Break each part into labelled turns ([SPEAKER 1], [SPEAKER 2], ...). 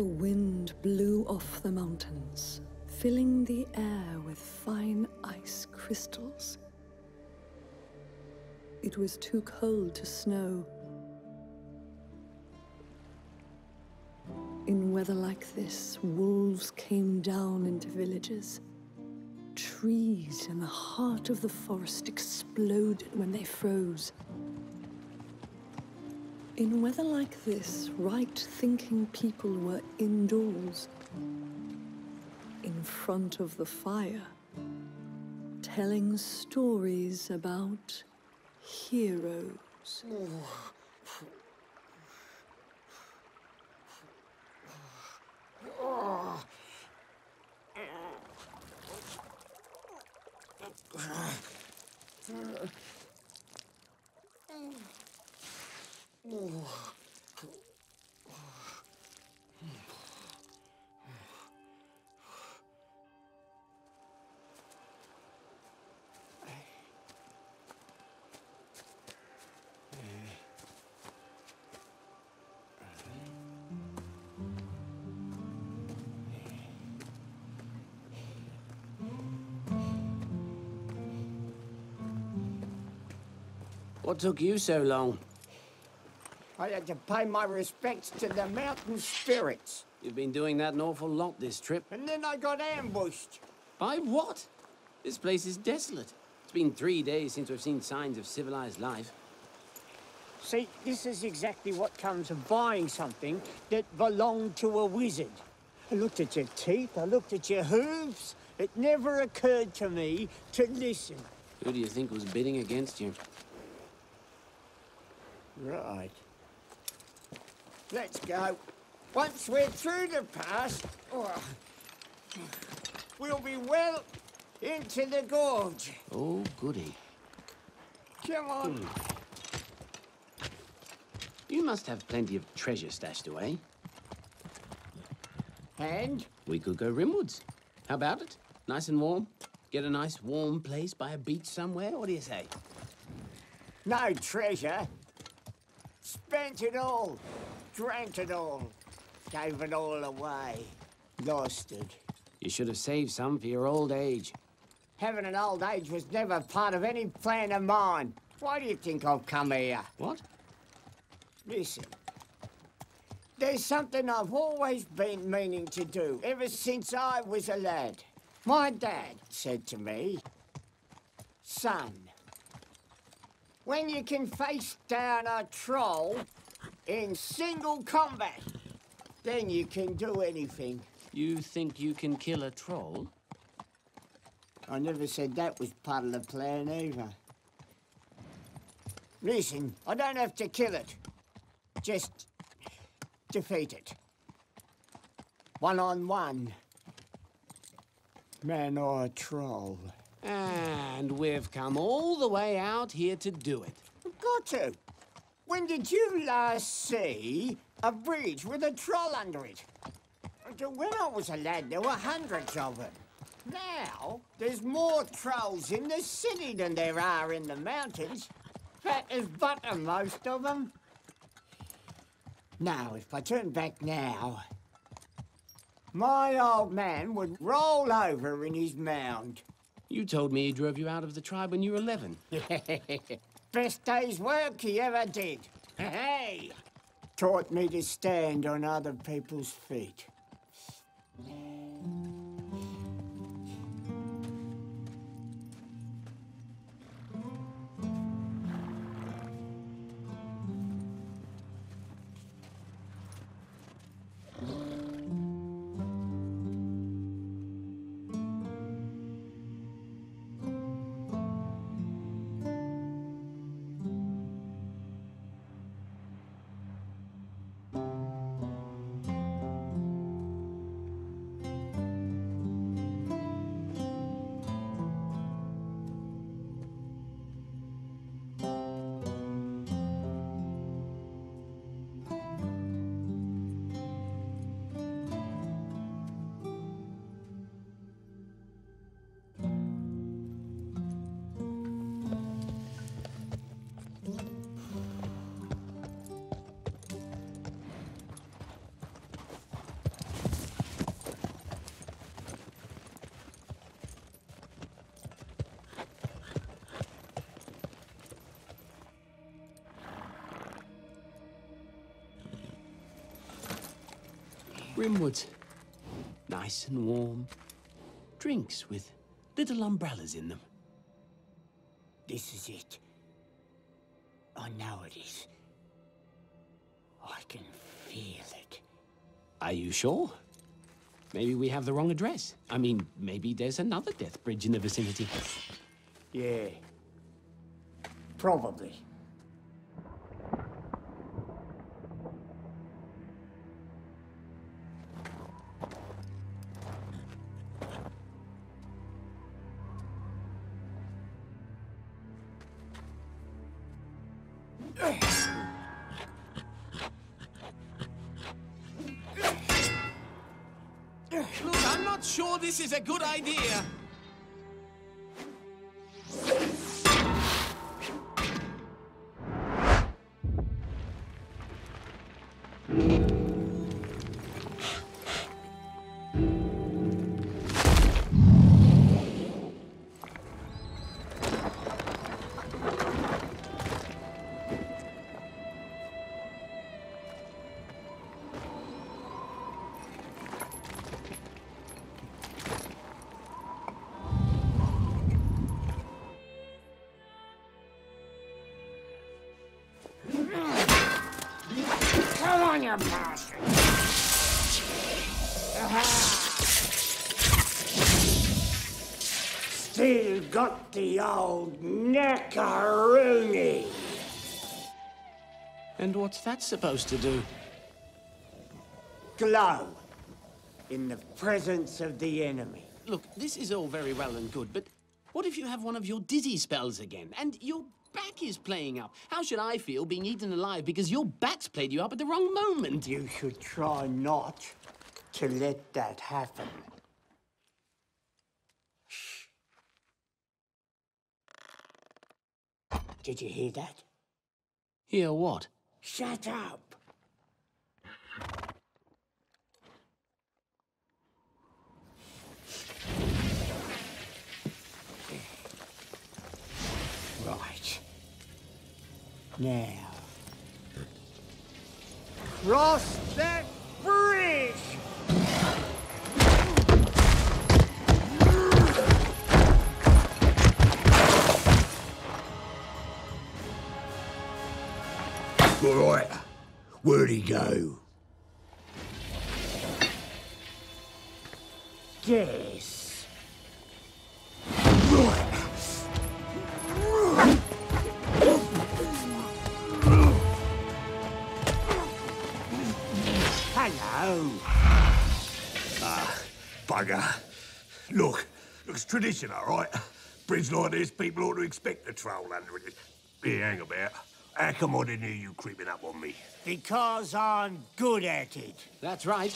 [SPEAKER 1] The wind blew off the mountains, filling the air with fine ice crystals. It was too cold to snow. In weather like this, wolves came down into villages. Trees in the heart of the forest exploded when they froze. In weather like this, right thinking people were indoors, in front of the fire, telling stories about heroes.
[SPEAKER 2] What took you so long?
[SPEAKER 3] I had to pay my respects to the mountain spirits.
[SPEAKER 2] You've been doing that an awful lot this trip.
[SPEAKER 3] And then I got ambushed.
[SPEAKER 2] By what? This place is desolate. It's been three days since we've seen signs of civilized life.
[SPEAKER 3] See, this is exactly what comes of buying something that belonged to a wizard. I looked at your teeth, I looked at your hooves. It never occurred to me to listen.
[SPEAKER 2] Who do you think was bidding against you?
[SPEAKER 3] Right. Let's go. Once we're through the pass, oh, we'll be well into the gorge.
[SPEAKER 2] Oh, goody.
[SPEAKER 3] Come on.
[SPEAKER 2] You must have plenty of treasure stashed away.
[SPEAKER 3] And
[SPEAKER 2] We could go rimwards. How about it? Nice and warm? Get a nice warm place by a beach somewhere? What do you say?
[SPEAKER 3] no treasure. Spent it all. Drank it all. Gave it all away. Lost it.
[SPEAKER 2] You should have saved some for your old age.
[SPEAKER 3] Having an old age was never part of any plan of mine. Why do you think I've come here?
[SPEAKER 2] What?
[SPEAKER 3] Listen. There's something I've always been meaning to do, ever since I was a lad. My dad said to me, Son, when you can face down a troll in single combat, then you can do anything.
[SPEAKER 2] You think you can kill a troll?
[SPEAKER 3] I never said that was part of the plan either. Listen, I don't have to kill it. Just defeat it. One on one. Man or troll.
[SPEAKER 2] And we've come all the way out here to do it.
[SPEAKER 3] I've got to. When did you last see a bridge with a troll under it? When I was a lad, there were hundreds of them. Now, there's more trolls in the city than there are in the mountains. Fat as butter, most of them. Now, if I turn back now, my old man would roll over in his mound.
[SPEAKER 2] You told me he drove you out of the tribe when you were 11.
[SPEAKER 3] Best day's work he ever did. Hey! Taught me to stand on other people's feet.
[SPEAKER 2] Rimwards. Nice and warm. Drinks with little umbrellas in them.
[SPEAKER 3] This is it. Oh, I know it is. I can feel it.
[SPEAKER 2] Are you sure? Maybe we have the wrong address. I mean, maybe there's another death bridge in the vicinity.
[SPEAKER 3] Yeah. Probably.
[SPEAKER 2] Look, I'm not sure this is a good idea.
[SPEAKER 3] Still got the old neckaroonie.
[SPEAKER 2] And what's that supposed to do?
[SPEAKER 3] Glow in the presence of the enemy.
[SPEAKER 2] Look, this is all very well and good, but what if you have one of your dizzy spells again, and your back is playing up? How should I feel being eaten alive because your back's played you up at the wrong moment?
[SPEAKER 3] You should try not to let that happen. Did you hear that?
[SPEAKER 2] Hear what?
[SPEAKER 3] Shut up. Right. Now. Cross that
[SPEAKER 4] All right. Where'd he go?
[SPEAKER 3] Yes.
[SPEAKER 4] Right.
[SPEAKER 3] Hello.
[SPEAKER 4] Ah, bugger. Look, looks tradition, all right? Bridge like this, people ought to expect a troll under it. Yeah, hang about. How come I didn't hear you creeping up on me?
[SPEAKER 3] Because I'm good at it.
[SPEAKER 2] That's right.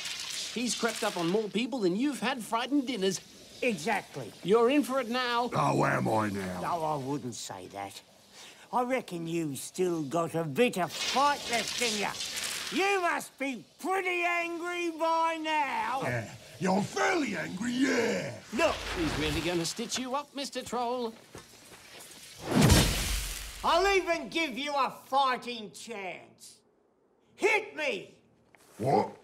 [SPEAKER 2] He's crept up on more people than you've had frightened dinners.
[SPEAKER 3] Exactly.
[SPEAKER 2] You're in for it now.
[SPEAKER 4] Oh, am I now?
[SPEAKER 3] No, I wouldn't say that. I reckon you've still got a bit of fight left in you. You must be pretty angry by now.
[SPEAKER 4] Yeah. You're fairly angry, yeah.
[SPEAKER 3] Look,
[SPEAKER 2] He's really going to stitch you up, Mr. Troll.
[SPEAKER 3] I'll even give you a fighting chance. Hit me!
[SPEAKER 4] What?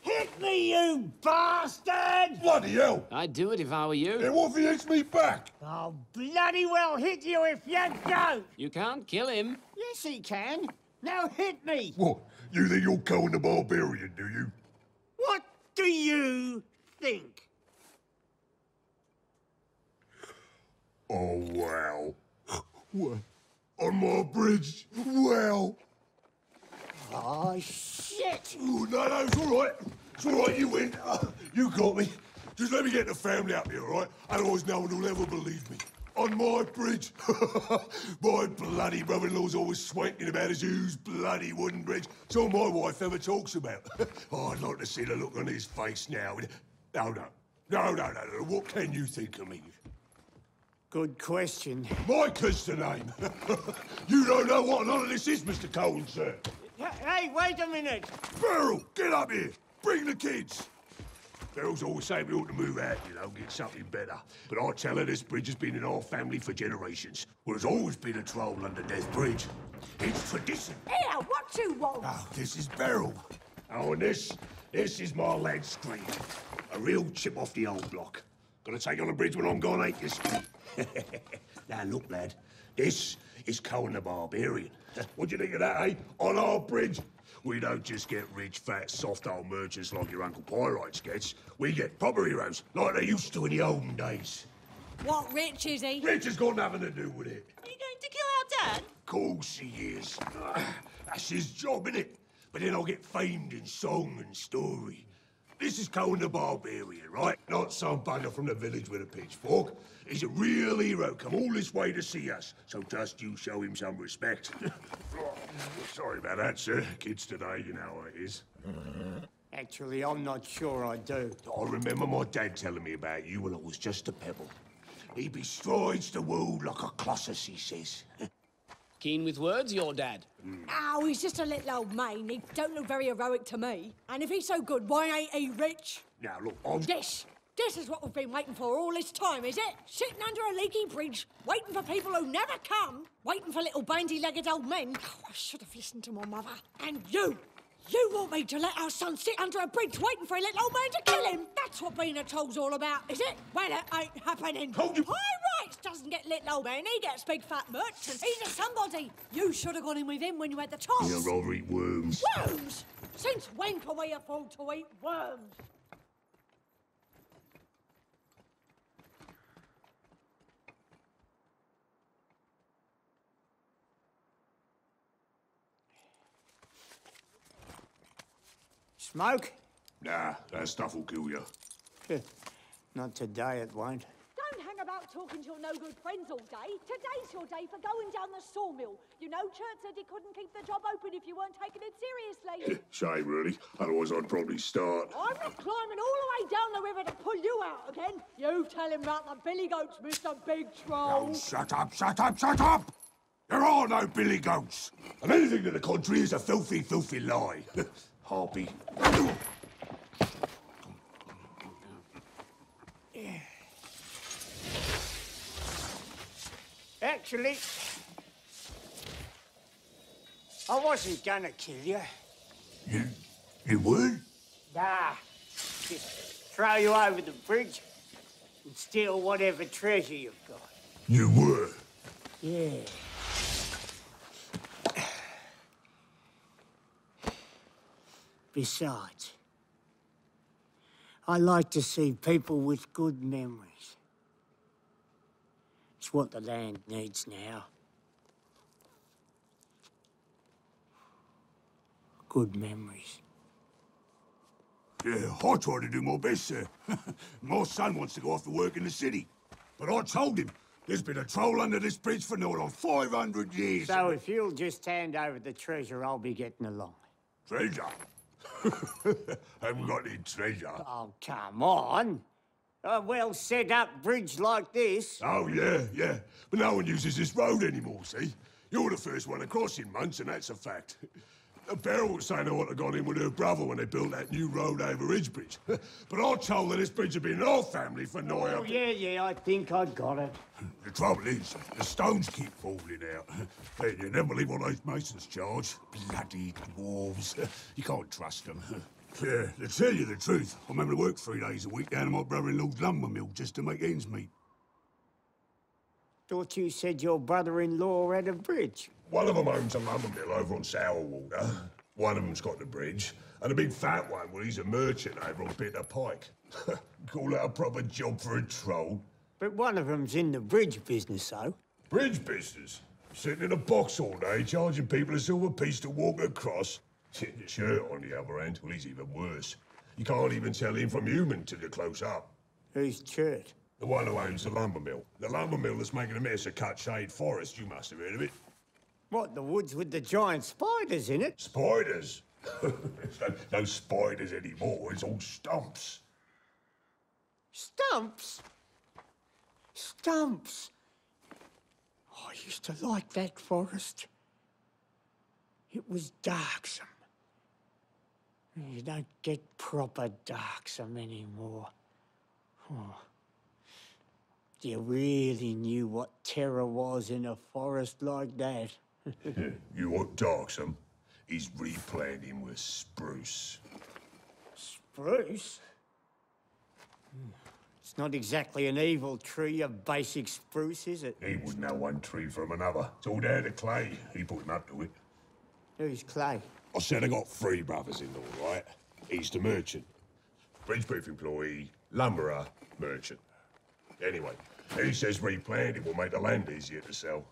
[SPEAKER 3] Hit me, you bastard!
[SPEAKER 4] Bloody hell!
[SPEAKER 2] I'd do it if I were you.
[SPEAKER 4] Hey, what if he hits me back?
[SPEAKER 3] I'll bloody well hit you if you don't!
[SPEAKER 2] You can't kill him.
[SPEAKER 3] Yes, he can. Now hit me!
[SPEAKER 4] What? You think you're Cohen the Barbarian, do you?
[SPEAKER 3] What do you think?
[SPEAKER 4] Oh, wow. What? On my bridge? Well.
[SPEAKER 3] Oh, shit!
[SPEAKER 4] Ooh, no, no, it's all right. It's all right, you win. Uh, you got me. Just let me get the family up here, all right? Otherwise, no one will ever believe me. On my bridge. my bloody brother-in-law's always swanking about his used bloody wooden bridge. It's all my wife ever talks about. oh, I'd like to see the look on his face now. No, no. No, no, no, no. What can you think of me?
[SPEAKER 3] Good question.
[SPEAKER 4] Mica is the name. you don't know what none of this is, Mr. Cohen, sir.
[SPEAKER 3] Hey, wait a minute!
[SPEAKER 4] Beryl, get up here. Bring the kids. Beryl's always saying we ought to move out, you know, get something better. But I tell her this bridge has been in our family for generations. Well, there's always been a troll under Death Bridge. It's tradition.
[SPEAKER 5] Here, what you want?
[SPEAKER 4] Oh, this is Beryl. Oh, and this, This is my lad Scree. A real chip off the old block. Gonna take on the bridge when I'm gone, ain't you, now, look, lad. This is Cohen the Barbarian. What do you think of that, eh? On our bridge. We don't just get rich, fat, soft old merchants like your Uncle Pyrites gets. We get proper heroes, like they used to in the olden days.
[SPEAKER 5] What rich is he?
[SPEAKER 4] Rich has got nothing to do with it.
[SPEAKER 5] Are you going to kill our dad?
[SPEAKER 4] Of course he is. That's his job, innit? But then I'll get famed in song and story. This is Cohen the Barbarian, right? Not some bugger from the village with a pitchfork. He's a real hero, come all this way to see us. So just you show him some respect. Sorry about that, sir. Kids today, you know how it is.
[SPEAKER 3] Actually, I'm not sure I do.
[SPEAKER 4] I remember my dad telling me about you when I was just a pebble. He bestrides the world like a colossus, he says.
[SPEAKER 2] Keen with words, your dad.
[SPEAKER 5] Oh, he's just a little old man. He don't look very heroic to me. And if he's so good, why ain't he rich?
[SPEAKER 4] now, look, I'm...
[SPEAKER 5] This, this is what we've been waiting for all this time, is it? Sitting under a leaky bridge, waiting for people who never come, waiting for little bandy-legged old men. Oh, I should have listened to my mother. And you, you want me to let our son sit under a bridge waiting for a little old man to kill him? That's what being a toll's all about, is it? Well, it ain't happening.
[SPEAKER 4] Told you-
[SPEAKER 5] Pyrites doesn't get little old man. He gets big fat merchant. He's a somebody. You should have gone in with him when you had the toss.
[SPEAKER 4] You'll rather eat worms.
[SPEAKER 5] Worms? Since when can we afford to eat worms?
[SPEAKER 3] Smoke?
[SPEAKER 4] Nah, that stuff will kill you.
[SPEAKER 3] Not today, it won't.
[SPEAKER 5] Don't hang about talking to your no good friends all day. Today's your day for going down the sawmill. You know, Chert said he couldn't keep the job open if you weren't taking it seriously.
[SPEAKER 4] Shame, really. Otherwise, I'd probably start.
[SPEAKER 5] I'm not climbing all the way down the river to pull you out again. You tell him about the billy goats, Mr. Big Troll.
[SPEAKER 4] Oh, shut up, shut up, shut up! There are no billy goats. And anything to the contrary is a filthy, filthy lie. Harpy.
[SPEAKER 3] Actually, I wasn't gonna kill you.
[SPEAKER 4] You, you would?
[SPEAKER 3] Nah, just throw you over the bridge and steal whatever treasure you've got.
[SPEAKER 4] You were.
[SPEAKER 3] Yeah. Besides, I like to see people with good memories. It's what the land needs now. Good memories.
[SPEAKER 4] Yeah, I try to do my best, sir. my son wants to go off to work in the city. But I told him, there's been a troll under this bridge for more than 500 years.
[SPEAKER 3] So if you'll just hand over the treasure, I'll be getting along.
[SPEAKER 4] Treasure? Haven't got any treasure.
[SPEAKER 3] Oh, come on. A well set up bridge like this.
[SPEAKER 4] Oh, yeah, yeah. But no one uses this road anymore, see? You're the first one across in months, and that's a fact. Beryl was saying I ought to got in with her brother when they built that new road over Ridgebridge. but I told her this bridge had been in our family for nigh
[SPEAKER 3] Oh, yeah, yeah, I think I got it.
[SPEAKER 4] The trouble is, the stones keep falling out. Hey, you never believe what those masons charge. Bloody dwarves. You can't trust them. Yeah, to tell you the truth, I'm having to work three days a week down at my brother-in-law's lumber mill just to make ends meet.
[SPEAKER 3] Thought you said your brother-in-law had a bridge.
[SPEAKER 4] One of them owns a lumber mill over on Sourwater. One of them's got the bridge. And a big fat one, well, he's a merchant over on Bitter Pike. Call that a proper job for a troll.
[SPEAKER 3] But one of them's in the bridge business, though.
[SPEAKER 4] Bridge business. Sitting in a box all day, charging people a silver piece to walk across. Sitting your shirt on the other hand, well, he's even worse. You can't even tell him from human till you're close up.
[SPEAKER 3] Who's Chert?
[SPEAKER 4] The one who owns the lumber mill. The lumber mill that's making a mess of Cut Shade Forest, you must have heard of it.
[SPEAKER 3] What, the woods with the giant spiders in it?
[SPEAKER 4] Spiders. There's no, no spiders anymore, it's all stumps.
[SPEAKER 3] Stumps? Stumps. I used to like that forest. It was darksome. You don't get proper darksome anymore. Oh. You really knew what terror was in a forest like that.
[SPEAKER 4] You want Darksome? He's replanting with spruce.
[SPEAKER 3] Spruce? Hmm. It's not exactly an evil tree of basic spruce, is it?
[SPEAKER 4] He wouldn't know one tree from another. It's all down to Clay. He put him up to it.
[SPEAKER 3] Who's Clay?
[SPEAKER 4] I said I got three brothers-in-law, right? He's the merchant. Bridgebeef employee, lumberer, merchant. Anyway, he says replanting will make the land easier to sell.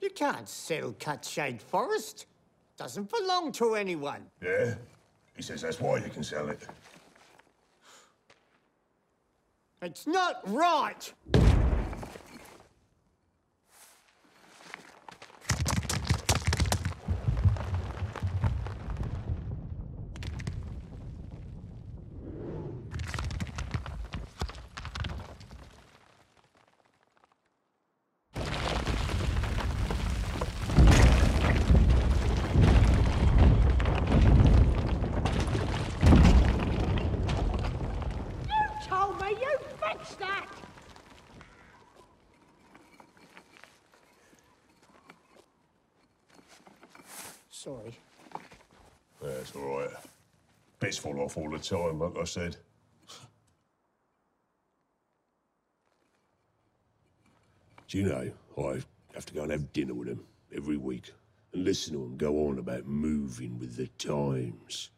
[SPEAKER 3] You can't sell cut shade forest. Doesn't belong to anyone.
[SPEAKER 4] Yeah? He says that's why you can sell it.
[SPEAKER 3] It's not right!
[SPEAKER 5] You told me you fixed that!
[SPEAKER 3] Sorry.
[SPEAKER 4] That's all right. Fall off all the time, like I said. Do you know, I have to go and have dinner with him every week and listen to him go on about moving with the times.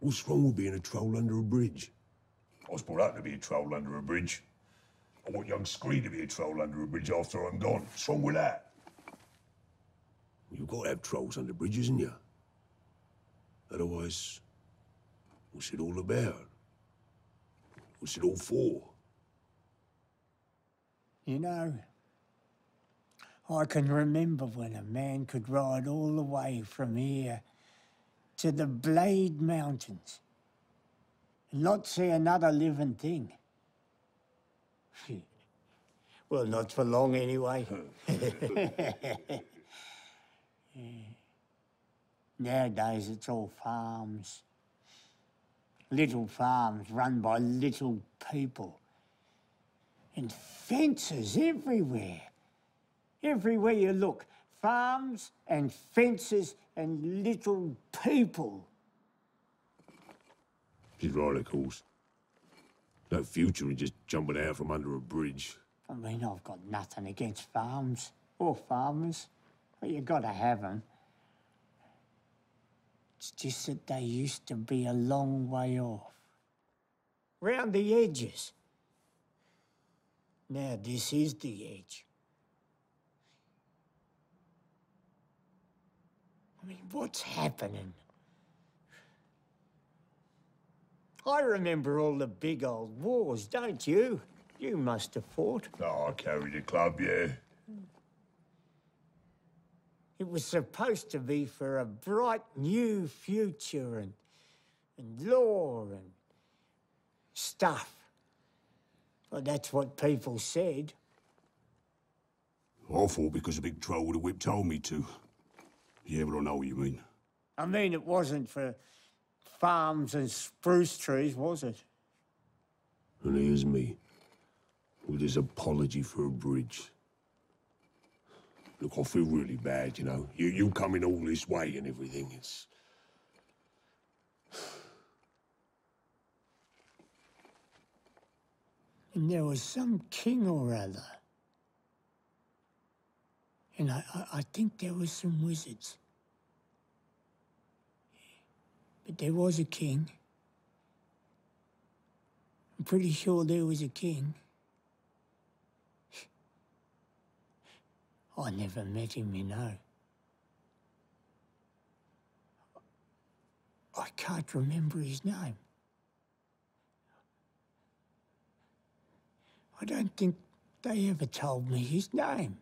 [SPEAKER 4] What's wrong with being a troll under a bridge? I was brought up to be a troll under a bridge. I want young Scree to be a troll under a bridge after I'm gone. What's wrong with that? You've got to have trolls under bridges, haven't you? Otherwise, what's it all about? What's it all for?
[SPEAKER 3] You know, I can remember when a man could ride all the way from here to the Blade Mountains and not see another living thing. well, not for long anyway. Nowadays, it's all farms. Little farms run by little people. And fences everywhere. Everywhere you look, farms and fences and little people.
[SPEAKER 4] She's right, of course. No future in just jumping out from under a bridge.
[SPEAKER 3] I mean, I've got nothing against farms or farmers, but you've gotta have them. It's just that they used to be a long way off. Round the edges. Now this is the edge. I mean, what's happening? I remember all the big old wars, don't you? You must have fought.
[SPEAKER 4] Oh, I carried a club, yeah.
[SPEAKER 3] It was supposed to be for a bright new future and, and law and stuff. Well, that's what people said.
[SPEAKER 4] I fought because a big troll with a whip told me to. Yeah, but I know what you mean.
[SPEAKER 3] I mean, it wasn't for farms and spruce trees, was it?
[SPEAKER 4] And here's me, with his apology for a bridge. Look, I feel really bad, you know. You you coming all this way and everything. It's
[SPEAKER 3] And there was some king or other. And I, I, I think there was some wizards. But there was a king. I'm pretty sure there was a king. Oh, I never met him, you know. I can't remember his name. I don't think they ever told me his name.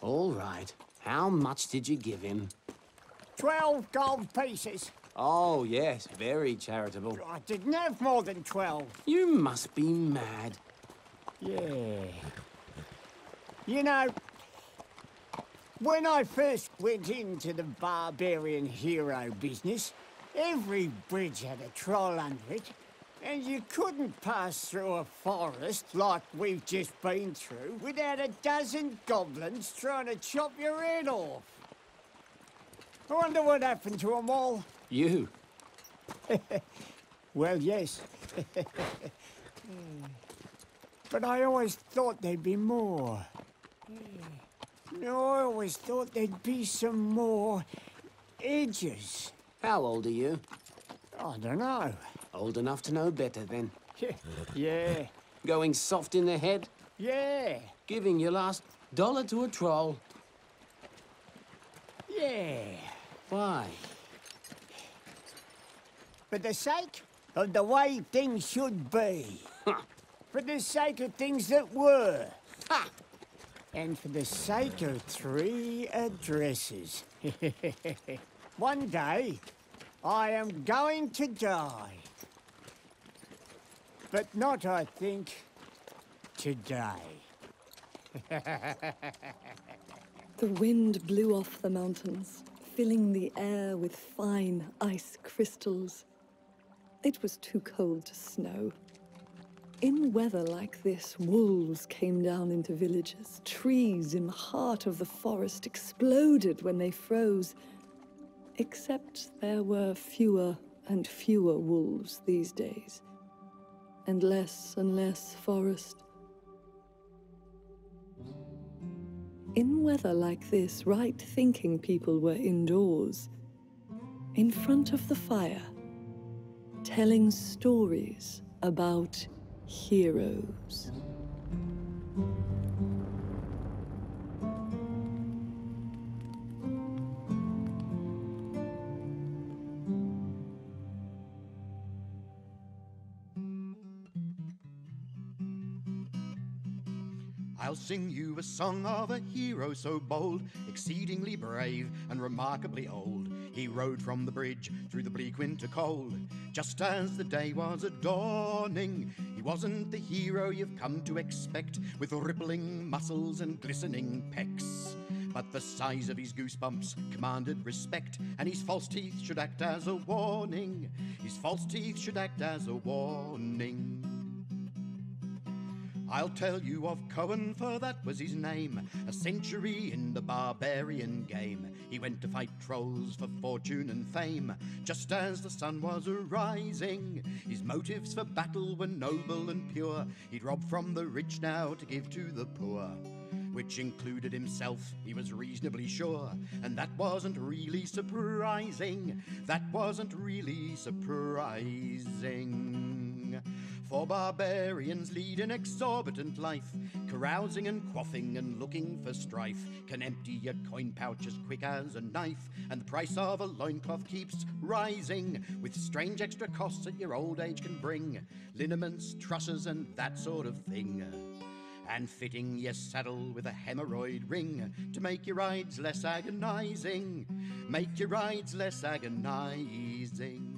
[SPEAKER 2] All right. How much did you give him?
[SPEAKER 3] Twelve gold pieces.
[SPEAKER 2] Oh, yes, very charitable.
[SPEAKER 3] I didn't have more than twelve.
[SPEAKER 2] You must be mad.
[SPEAKER 3] Yeah. You know, when I first went into the barbarian hero business, every bridge had a troll under it. And you couldn't pass through a forest like we've just been through without a dozen goblins trying to chop your head off. I wonder what happened to 'em all.
[SPEAKER 2] You.
[SPEAKER 3] Well, yes. but I always thought there'd be more. No, I always thought there'd be some more edges.
[SPEAKER 2] How old are you?
[SPEAKER 3] I don't know.
[SPEAKER 2] Old enough to know better, then.
[SPEAKER 3] yeah,
[SPEAKER 2] Going soft in the head?
[SPEAKER 3] yeah,
[SPEAKER 2] Giving your last dollar to a troll?
[SPEAKER 3] yeah.
[SPEAKER 2] Why?
[SPEAKER 3] For the sake of the way things should be. for the sake of things that were. Ha! And for the sake of three addresses. One day, I am going to die. But not, I think, today.
[SPEAKER 1] The wind blew off the mountains, filling the air with fine ice crystals. It was too cold to snow. In weather like this, wolves came down into villages. Trees in the heart of the forest exploded when they froze. Except there were fewer and fewer wolves these days, and less and less forest. In weather like this, right thinking people were indoors, in front of the fire, telling stories about heroes.
[SPEAKER 6] Sing you a song of a hero so bold, exceedingly brave and remarkably old. He rode from the bridge through the bleak winter cold, just as the day was a dawning. He wasn't the hero you've come to expect, with rippling muscles and glistening pecs. But the size of his goosebumps commanded respect, and his false teeth should act as a warning. His false teeth should act as a warning. I'll tell you of Cohen, for that was his name. A century in the barbarian game. He went to fight trolls for fortune and fame, just as the sun was arising. His motives for battle were noble and pure. He'd rob from the rich now to give to the poor. Which included himself, he was reasonably sure. And that wasn't really surprising. That wasn't really surprising. For barbarians lead an exorbitant life, carousing and quaffing and looking for strife. Can empty your coin pouch as quick as a knife, and the price of a loincloth keeps rising, with strange extra costs that your old age can bring liniments, trusses, and that sort of thing. And fitting your saddle with a hemorrhoid ring to make your rides less agonizing. Make your rides less agonizing.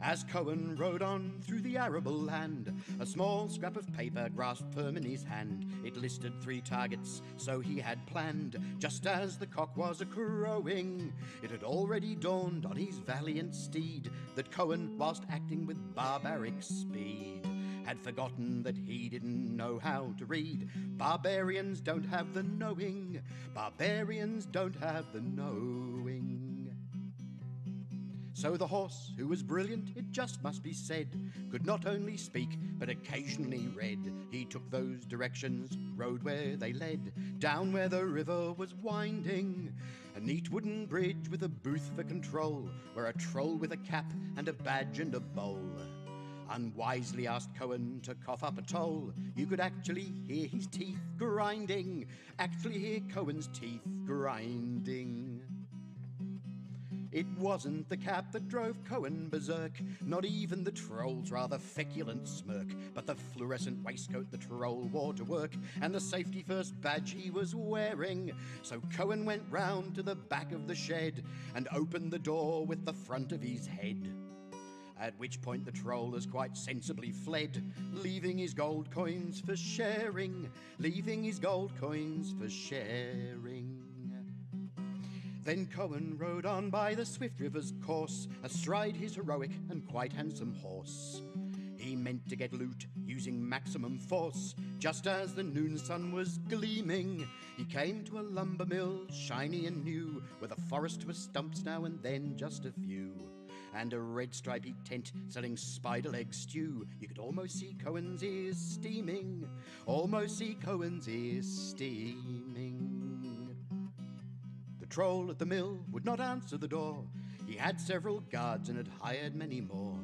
[SPEAKER 6] As Cohen rode on through the arable land, a small scrap of paper grasped firm in his hand. It listed three targets, so he had planned. Just as the cock was a crowing, it had already dawned on his valiant steed that Cohen, whilst acting with barbaric speed, had forgotten that he didn't know how to read. Barbarians don't have the knowing. Barbarians don't have the knowing. So the horse, who was brilliant, it just must be said, could not only speak, but occasionally read. He took those directions, rode where they led, down where the river was winding. A neat wooden bridge with a booth for control, where a troll with a cap and a badge and a bowl. Unwisely asked Cohen to cough up a toll. You could actually hear his teeth grinding. Actually hear Cohen's teeth grinding. It wasn't the cap that drove Cohen berserk, not even the troll's rather feculent smirk, but the fluorescent waistcoat the troll wore to work, and the safety first badge he was wearing. So Cohen went round to the back of the shed and opened the door with the front of his head. At which point the troll has quite sensibly fled, leaving his gold coins for sharing, leaving his gold coins for sharing. Then Cohen rode on by the swift river's course, astride his heroic and quite handsome horse. He meant to get loot using maximum force. Just as the noon sun was gleaming, he came to a lumber mill, shiny and new, with a forest with stumps now and then just a few. And a red stripy tent selling spider leg stew. You could almost see Cohen's ears steaming, almost see Cohen's ears steaming. The troll at the mill would not answer the door. He had several guards and had hired many more.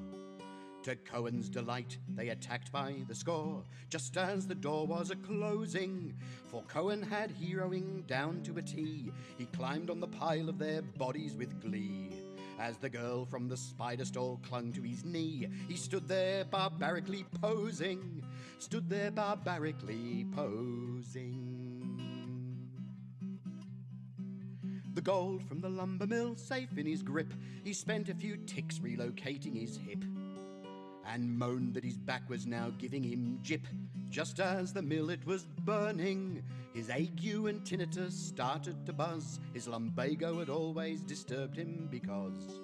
[SPEAKER 6] To Cohen's delight, they attacked by the score, just as the door was a closing. For Cohen had heroing down to a T. He climbed on the pile of their bodies with glee. As the girl from the spider stall clung to his knee, he stood there barbarically posing, stood there barbarically posing. The gold from the lumber mill safe in his grip, he spent a few ticks relocating his hip and moaned that his back was now giving him jip. Just as the mill it was burning, his ague and tinnitus started to buzz. His lumbago had always disturbed him because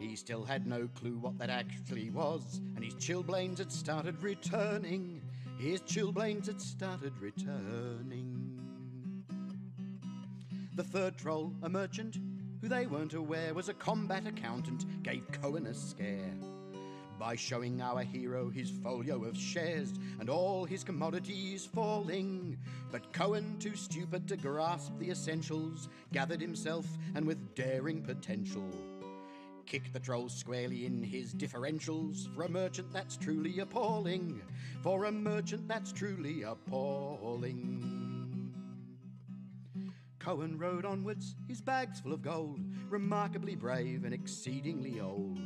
[SPEAKER 6] he still had no clue what that actually was, and his chilblains had started returning. His chilblains had started returning. The third troll, a merchant, who they weren't aware was a combat accountant, gave Cohen a scare by showing our hero his folio of shares and all his commodities falling. But Cohen, too stupid to grasp the essentials, gathered himself and with daring potential. Kicked the troll squarely in his differentials. For a merchant, that's truly appalling. For a merchant, that's truly appalling. Cohen rode onwards, his bags full of gold, remarkably brave and exceedingly old.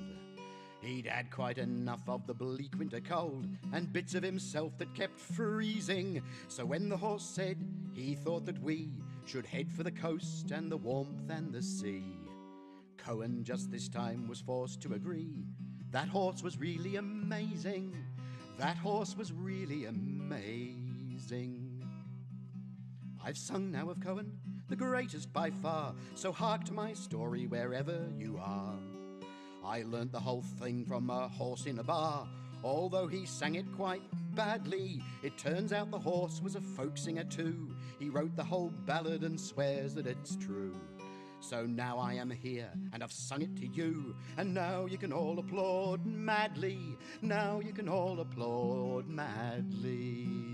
[SPEAKER 6] He'd had quite enough of the bleak winter cold and bits of himself that kept freezing. So when the horse said he thought that we should head for the coast and the warmth and the sea, Cohen just this time was forced to agree. That horse was really amazing. That horse was really amazing. I've sung now of Cohen, the greatest by far, so hark to my story wherever you are. I learnt the whole thing from a horse in a bar. Although he sang it quite badly, it turns out the horse was a folk singer too. He wrote the whole ballad and swears that it's true. So now I am here and I've sung it to you, and now you can all applaud madly. Now you can all applaud madly.